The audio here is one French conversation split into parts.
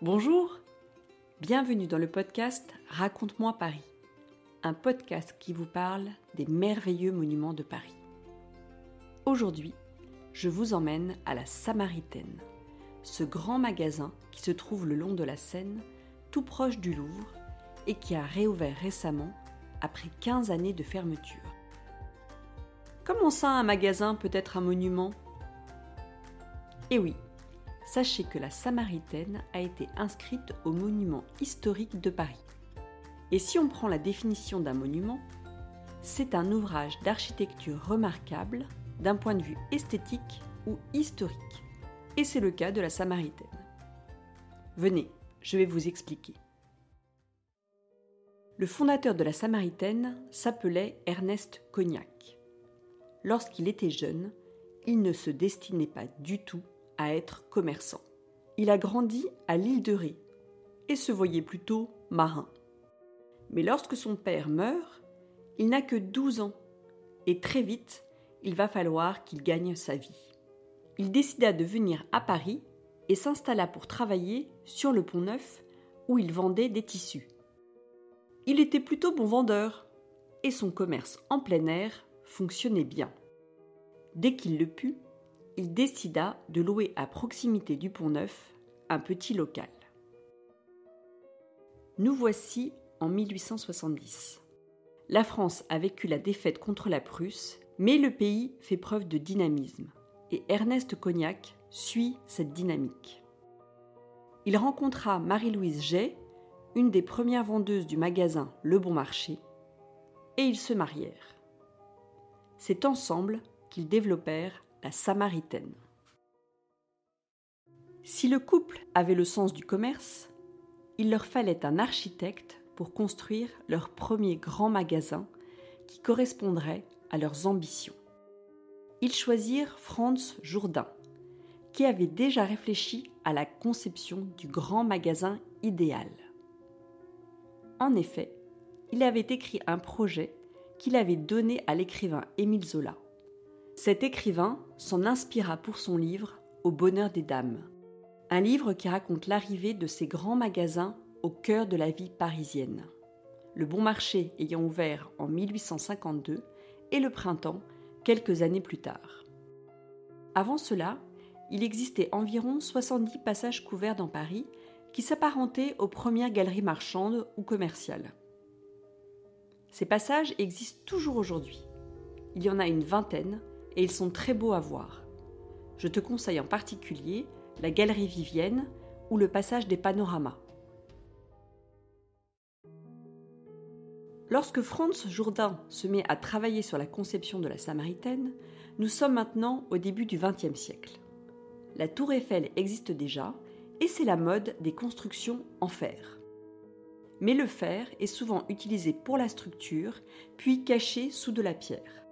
Bonjour, bienvenue dans le podcast Raconte-moi Paris, un podcast qui vous parle des merveilleux monuments de Paris. Aujourd'hui, je vous emmène à la Samaritaine, ce grand magasin qui se trouve le long de la Seine, tout proche du Louvre, et qui a réouvert récemment après 15 années de fermeture. Comment ça un magasin peut être un monument? Eh oui, sachez que la Samaritaine a été inscrite au monument historique de Paris. Et si on prend la définition d'un monument, c'est un ouvrage d'architecture remarquable d'un point de vue esthétique ou historique. Et c'est le cas de la Samaritaine. Venez, je vais vous expliquer. Le fondateur de la Samaritaine s'appelait Ernest Cognac. Lorsqu'il était jeune, il ne se destinait pas du tout être commerçant. Il a grandi à l'île de Ré et se voyait plutôt marin. Mais lorsque son père meurt, il n'a que 12 ans et très vite, il va falloir qu'il gagne sa vie. Il décida de venir à Paris et s'installa pour travailler sur le pont Neuf où il vendait des tissus. Il était plutôt bon vendeur et son commerce en plein air fonctionnait bien. Dès qu'il le put, il décida de louer à proximité du pont Neuf un petit local. Nous voici en 1870. La France a vécu la défaite contre la Prusse, mais le pays fait preuve de dynamisme, et Ernest Cognac suit cette dynamique. Il rencontra Marie-Louise Jay, une des premières vendeuses du magasin Le Bon Marché, et ils se marièrent. C'est ensemble qu'ils développèrent la Samaritaine. Si le couple avait le sens du commerce, il leur fallait un architecte pour construire leur premier grand magasin qui correspondrait à leurs ambitions. Ils choisirent Franz Jourdain, qui avait déjà réfléchi à la conception du grand magasin idéal. En effet, il avait écrit un projet qu'il avait donné à l'écrivain Émile Zola. Cet écrivain s'en inspira pour son livre Au bonheur des dames, un livre qui raconte l'arrivée de ces grands magasins au cœur de la vie parisienne. Le bon marché ayant ouvert en 1852 et le printemps quelques années plus tard. Avant cela, il existait environ 70 passages couverts dans Paris qui s'apparentaient aux premières galeries marchandes ou commerciales. Ces passages existent toujours aujourd'hui. Il y en a une vingtaine et ils sont très beaux à voir. Je te conseille en particulier la galerie Vivienne ou le passage des panoramas. Lorsque Franz Jourdain se met à travailler sur la conception de la Samaritaine, nous sommes maintenant au début du XXe siècle. La tour Eiffel existe déjà et c'est la mode des constructions en fer. Mais le fer est souvent utilisé pour la structure, puis caché sous de la pierre.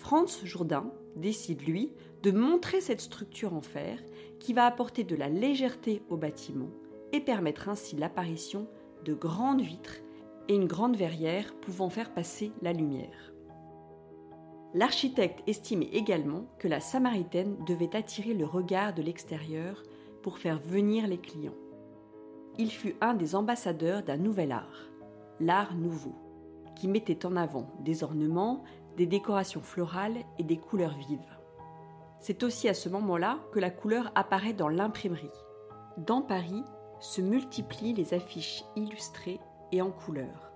Franz Jourdain décide, lui, de montrer cette structure en fer qui va apporter de la légèreté au bâtiment et permettre ainsi l'apparition de grandes vitres et une grande verrière pouvant faire passer la lumière. L'architecte estimait également que la Samaritaine devait attirer le regard de l'extérieur pour faire venir les clients. Il fut un des ambassadeurs d'un nouvel art, l'art nouveau, qui mettait en avant des ornements, des décorations florales et des couleurs vives. C'est aussi à ce moment-là que la couleur apparaît dans l'imprimerie. Dans Paris se multiplient les affiches illustrées et en couleur.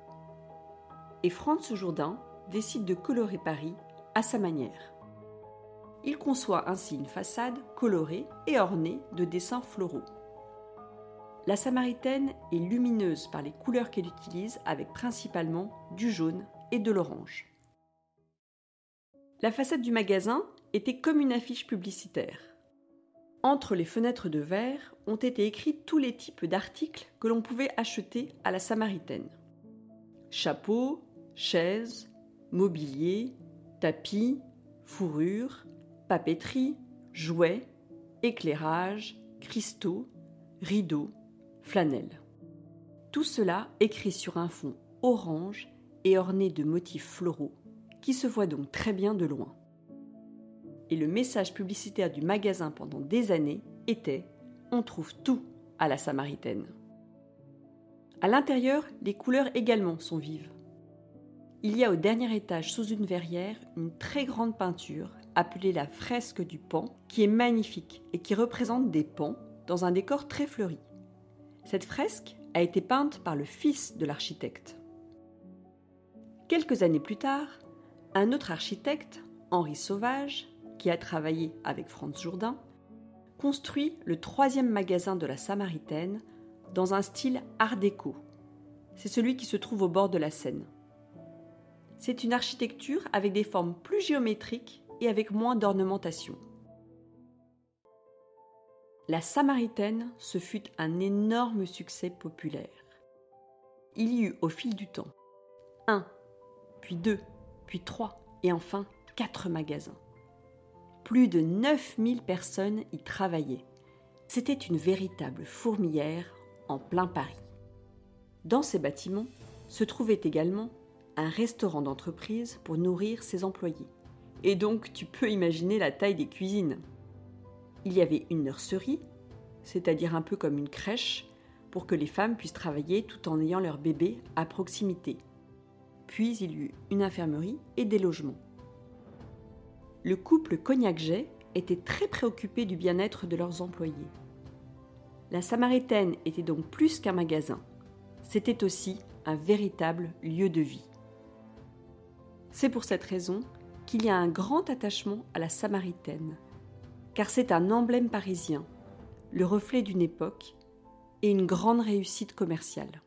Et Franz Jourdain décide de colorer Paris à sa manière. Il conçoit ainsi une façade colorée et ornée de dessins floraux. La Samaritaine est lumineuse par les couleurs qu'elle utilise avec principalement du jaune et de l'orange. La façade du magasin était comme une affiche publicitaire. Entre les fenêtres de verre ont été écrits tous les types d'articles que l'on pouvait acheter à la Samaritaine. Chapeaux, chaises, mobilier, tapis, fourrures, papeterie, jouets, éclairage, cristaux, rideaux, flanelle. Tout cela écrit sur un fond orange et orné de motifs floraux, qui se voient donc très bien de loin. Et le message publicitaire du magasin pendant des années était On trouve tout à la Samaritaine. À l'intérieur, les couleurs également sont vives. Il y a au dernier étage, sous une verrière, une très grande peinture appelée la fresque du pan, qui est magnifique et qui représente des pans dans un décor très fleuri. Cette fresque a été peinte par le fils de l'architecte. Quelques années plus tard, un autre architecte, Henri Sauvage, qui a travaillé avec Franz Jourdain, construit le troisième magasin de la Samaritaine dans un style art déco. C'est celui qui se trouve au bord de la Seine. C'est une architecture avec des formes plus géométriques et avec moins d'ornementation. La Samaritaine, ce fut un énorme succès populaire. Il y eut au fil du temps un, puis deux, puis trois, et enfin quatre magasins. Plus de 9000 personnes y travaillaient. C'était une véritable fourmilière en plein Paris. Dans ces bâtiments se trouvait également un restaurant d'entreprise pour nourrir ses employés. Et donc tu peux imaginer la taille des cuisines. Il y avait une nurserie, c'est-à-dire un peu comme une crèche, pour que les femmes puissent travailler tout en ayant leur bébé à proximité. Puis il y eut une infirmerie et des logements. Le couple Cognac-Jet était très préoccupé du bien-être de leurs employés. La Samaritaine était donc plus qu'un magasin, c'était aussi un véritable lieu de vie. C'est pour cette raison qu'il y a un grand attachement à la Samaritaine, car c'est un emblème parisien, le reflet d'une époque et une grande réussite commerciale.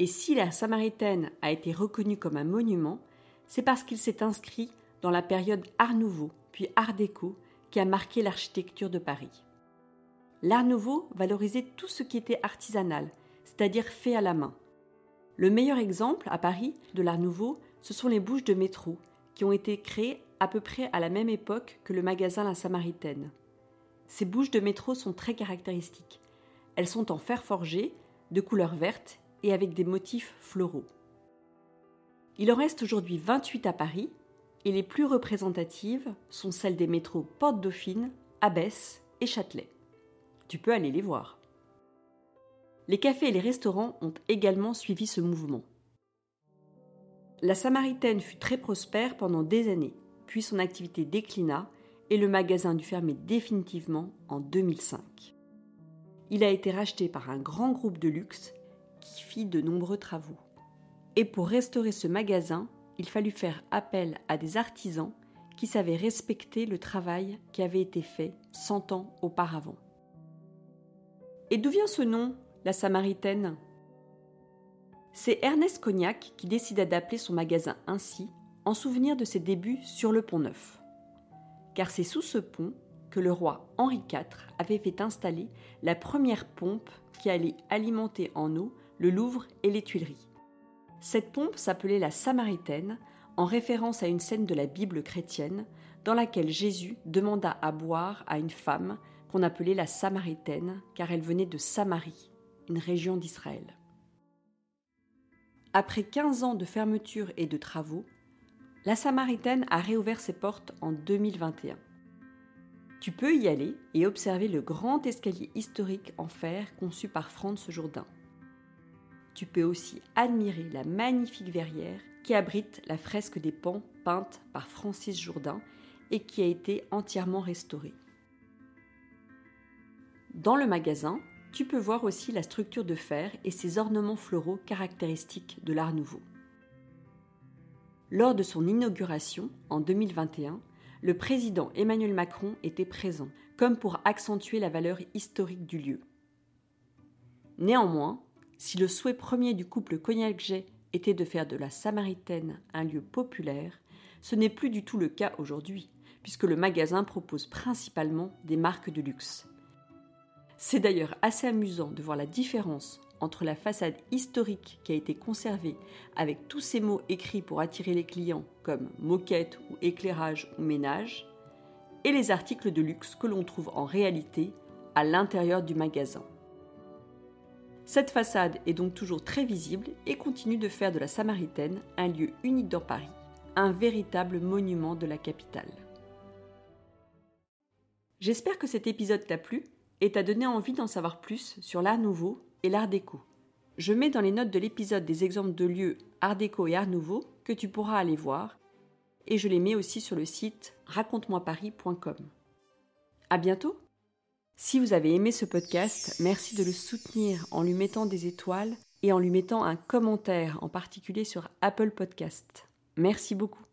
Et si la Samaritaine a été reconnue comme un monument, c'est parce qu'il s'est inscrit dans la période Art Nouveau, puis Art déco, qui a marqué l'architecture de Paris. L'Art Nouveau valorisait tout ce qui était artisanal, c'est-à-dire fait à la main. Le meilleur exemple, à Paris, de l'Art Nouveau, ce sont les bouches de métro, qui ont été créées à peu près à la même époque que le magasin La Samaritaine. Ces bouches de métro sont très caractéristiques. Elles sont en fer forgé, de couleur verte et avec des motifs floraux. Il en reste aujourd'hui 28 à Paris, et les plus représentatives sont celles des métros Porte Dauphine, Abbesse et Châtelet. Tu peux aller les voir. Les cafés et les restaurants ont également suivi ce mouvement. La Samaritaine fut très prospère pendant des années, puis son activité déclina et le magasin dut fermer définitivement en 2005. Il a été racheté par un grand groupe de luxe fit de nombreux travaux. Et pour restaurer ce magasin, il fallut faire appel à des artisans qui savaient respecter le travail qui avait été fait cent ans auparavant. Et d'où vient ce nom, la Samaritaine? C'est Ernest Cognac qui décida d'appeler son magasin ainsi, en souvenir de ses débuts sur le pont Neuf. Car c'est sous ce pont que le roi Henri IV avait fait installer la première pompe qui allait alimenter en eau le Louvre et les Tuileries. Cette pompe s'appelait la Samaritaine, en référence à une scène de la Bible chrétienne dans laquelle Jésus demanda à boire à une femme qu'on appelait la Samaritaine car elle venait de Samarie, une région d'Israël. Après 15 ans de fermeture et de travaux, la Samaritaine a réouvert ses portes en 2021. Tu peux y aller et observer le grand escalier historique en fer conçu par Franz Jourdain tu peux aussi admirer la magnifique verrière qui abrite la fresque des pans peinte par Francis Jourdain et qui a été entièrement restaurée. Dans le magasin, tu peux voir aussi la structure de fer et ses ornements floraux caractéristiques de l'Art nouveau. Lors de son inauguration en 2021, le président Emmanuel Macron était présent, comme pour accentuer la valeur historique du lieu. Néanmoins, si le souhait premier du couple Cognac-Jet était de faire de la Samaritaine un lieu populaire, ce n'est plus du tout le cas aujourd'hui, puisque le magasin propose principalement des marques de luxe. C'est d'ailleurs assez amusant de voir la différence entre la façade historique qui a été conservée avec tous ces mots écrits pour attirer les clients comme moquette ou éclairage ou ménage, et les articles de luxe que l'on trouve en réalité à l'intérieur du magasin. Cette façade est donc toujours très visible et continue de faire de la Samaritaine un lieu unique dans Paris, un véritable monument de la capitale. J'espère que cet épisode t'a plu et t'a donné envie d'en savoir plus sur l'art nouveau et l'art déco. Je mets dans les notes de l'épisode des exemples de lieux art déco et art nouveau que tu pourras aller voir et je les mets aussi sur le site raconte-moi-paris.com. À bientôt! Si vous avez aimé ce podcast, merci de le soutenir en lui mettant des étoiles et en lui mettant un commentaire, en particulier sur Apple Podcast. Merci beaucoup.